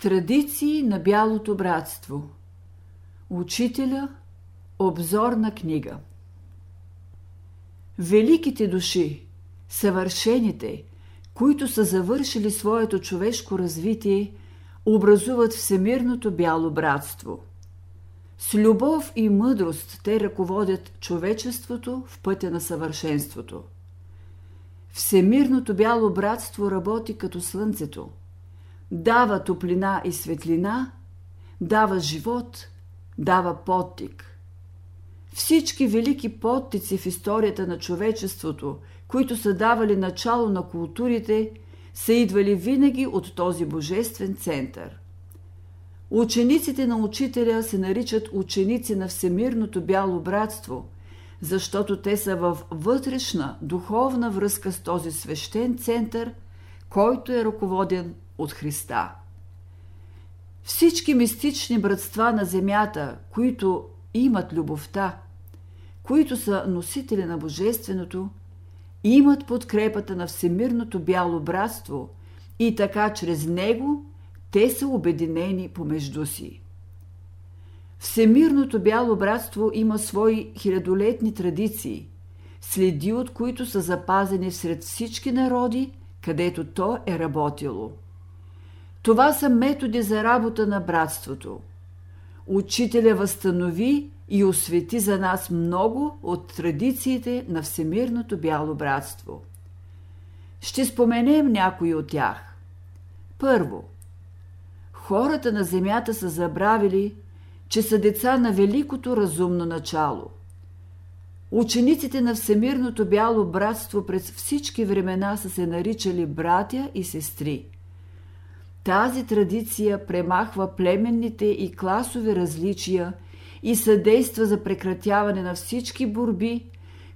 Традиции на бялото братство Учителя Обзорна книга Великите души, съвършените, които са завършили своето човешко развитие, образуват всемирното бяло братство. С любов и мъдрост те ръководят човечеството в пътя на съвършенството. Всемирното бяло братство работи като слънцето – дава топлина и светлина, дава живот, дава подтик. Всички велики подтици в историята на човечеството, които са давали начало на културите, са идвали винаги от този божествен център. Учениците на учителя се наричат ученици на Всемирното бяло братство, защото те са в вътрешна, духовна връзка с този свещен център, който е ръководен от Христа. Всички мистични братства на земята, които имат любовта, които са носители на Божественото, имат подкрепата на Всемирното бяло братство и така чрез него те са обединени помежду си. Всемирното бяло братство има свои хилядолетни традиции, следи от които са запазени сред всички народи, където то е работило – това са методи за работа на братството. Учителя възстанови и освети за нас много от традициите на Всемирното бяло братство. Ще споменем някои от тях. Първо, хората на земята са забравили, че са деца на великото разумно начало. Учениците на Всемирното бяло братство през всички времена са се наричали братя и сестри – тази традиция премахва племенните и класови различия и съдейства за прекратяване на всички борби,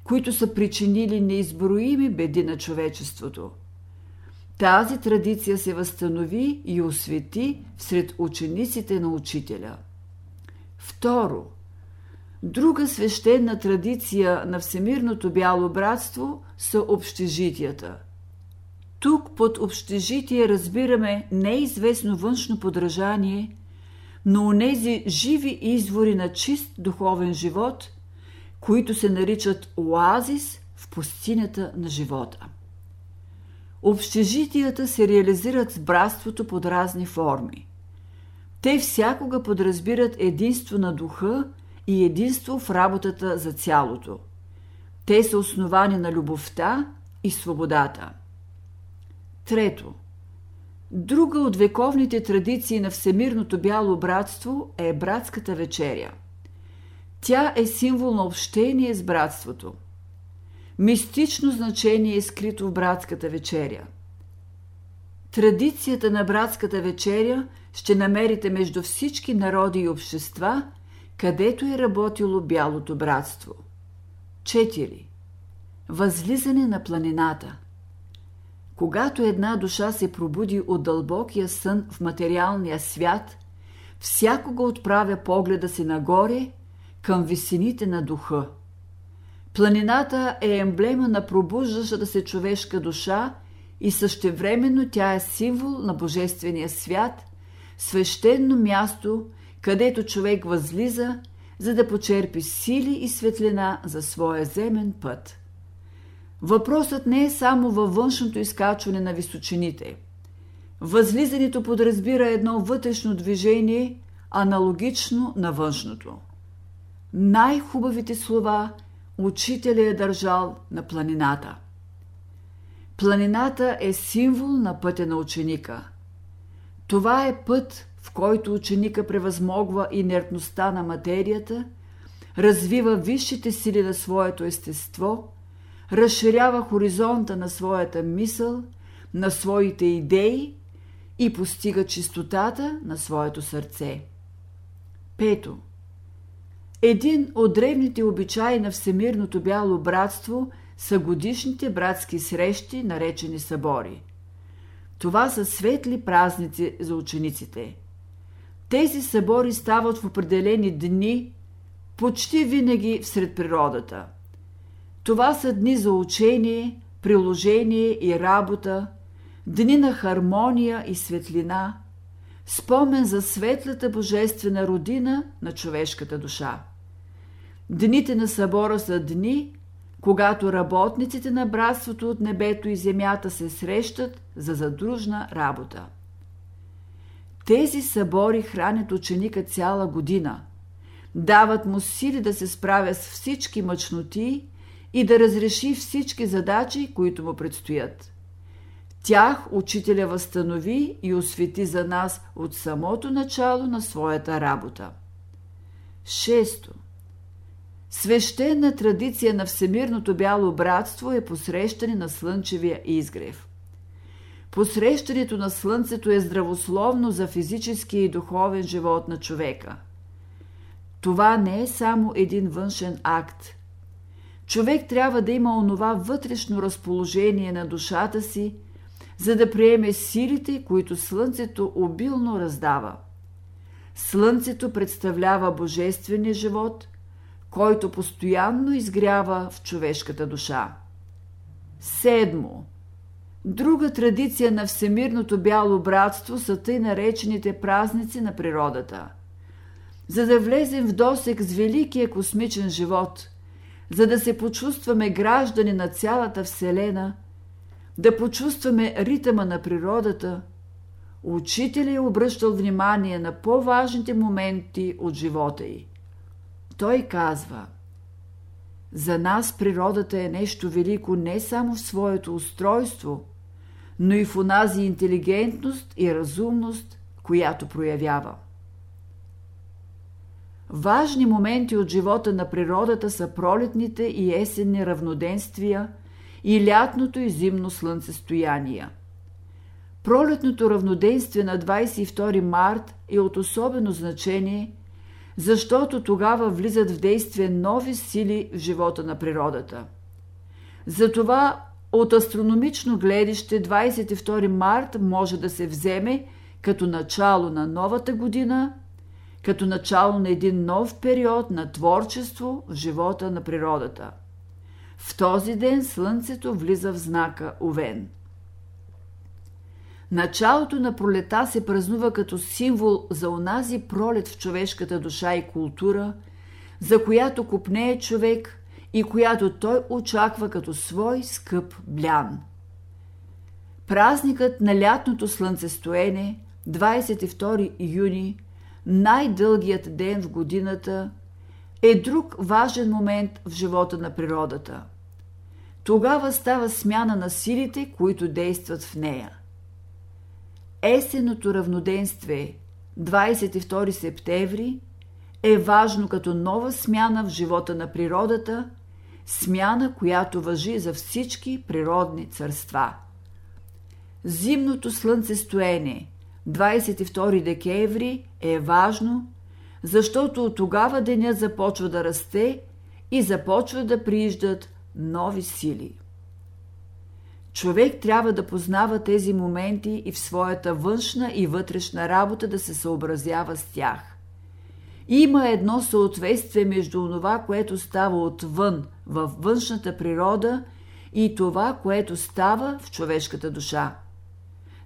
които са причинили неизброими беди на човечеството. Тази традиция се възстанови и освети сред учениците на учителя. Второ, друга свещена традиция на Всемирното бяло братство са общежитията – тук под общежитие разбираме неизвестно външно подражание, но онези живи извори на чист духовен живот, които се наричат оазис в пустинята на живота. Общежитията се реализират с братството под разни форми. Те всякога подразбират единство на духа и единство в работата за цялото. Те са основани на любовта и свободата – Трето. Друга от вековните традиции на Всемирното бяло братство е братската вечеря. Тя е символ на общение с братството. Мистично значение е скрито в братската вечеря. Традицията на братската вечеря ще намерите между всички народи и общества, където е работило бялото братство. 4. Възлизане на планината – когато една душа се пробуди от дълбокия сън в материалния свят, всякога отправя погледа си нагоре към висините на духа. Планината е емблема на пробуждащата се човешка душа и същевременно тя е символ на Божествения свят, свещено място, където човек възлиза, за да почерпи сили и светлина за своя земен път. Въпросът не е само във външното изкачване на височините. Възлизането подразбира едно вътрешно движение, аналогично на външното. Най-хубавите слова учителя е държал на планината. Планината е символ на пътя на ученика. Това е път, в който ученика превъзмогва инертността на материята, развива висшите сили на своето естество – разширява хоризонта на своята мисъл, на своите идеи и постига чистотата на своето сърце. Пето. Един от древните обичаи на Всемирното бяло братство са годишните братски срещи, наречени събори. Това са светли празници за учениците. Тези събори стават в определени дни, почти винаги всред природата – това са дни за учение, приложение и работа, дни на хармония и светлина, спомен за светлата божествена родина на човешката душа. Дните на събора са дни, когато работниците на братството от небето и земята се срещат за задружна работа. Тези събори хранят ученика цяла година, дават му сили да се справя с всички мъчноти и да разреши всички задачи, които му предстоят. Тях учителя възстанови и освети за нас от самото начало на своята работа. Шесто. Свещена традиция на Всемирното бяло братство е посрещане на слънчевия изгрев. Посрещането на слънцето е здравословно за физическия и духовен живот на човека. Това не е само един външен акт. Човек трябва да има онова вътрешно разположение на душата си, за да приеме силите, които Слънцето обилно раздава. Слънцето представлява божествения живот, който постоянно изгрява в човешката душа. Седмо. Друга традиция на Всемирното бяло братство са тъй наречените празници на природата. За да влезем в досек с великия космичен живот, за да се почувстваме граждани на цялата Вселена – да почувстваме ритъма на природата, учителя е обръщал внимание на по-важните моменти от живота й. Той казва За нас природата е нещо велико не само в своето устройство, но и в онази интелигентност и разумност, която проявява. Важни моменти от живота на природата са пролетните и есенни равноденствия – и лятното и зимно слънцестояние. Пролетното равноденствие на 22 март е от особено значение, защото тогава влизат в действие нови сили в живота на природата. Затова от астрономично гледище 22 март може да се вземе като начало на новата година, като начало на един нов период на творчество в живота на природата – в този ден Слънцето влиза в знака Овен. Началото на пролета се празнува като символ за онази пролет в човешката душа и култура, за която купнее човек и която той очаква като свой скъп блян. Празникът на лятното слънцестоене, 22 юни, най-дългият ден в годината – е друг важен момент в живота на природата. Тогава става смяна на силите, които действат в нея. Есеното равноденствие 22 септември е важно като нова смяна в живота на природата, смяна, която въжи за всички природни царства. Зимното слънцестоене 22 декември е важно защото от тогава денят започва да расте и започва да прииждат нови сили. Човек трябва да познава тези моменти и в своята външна и вътрешна работа да се съобразява с тях. Има едно съответствие между това, което става отвън във външната природа и това, което става в човешката душа.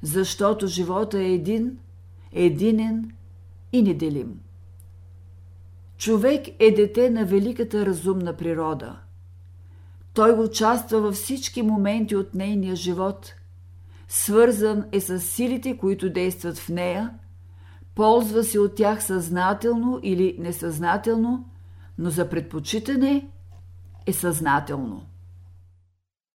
Защото живота е един, единен и неделим. Човек е дете на великата разумна природа. Той участва във всички моменти от нейния живот. Свързан е с силите, които действат в нея, ползва се от тях съзнателно или несъзнателно, но за предпочитане е съзнателно.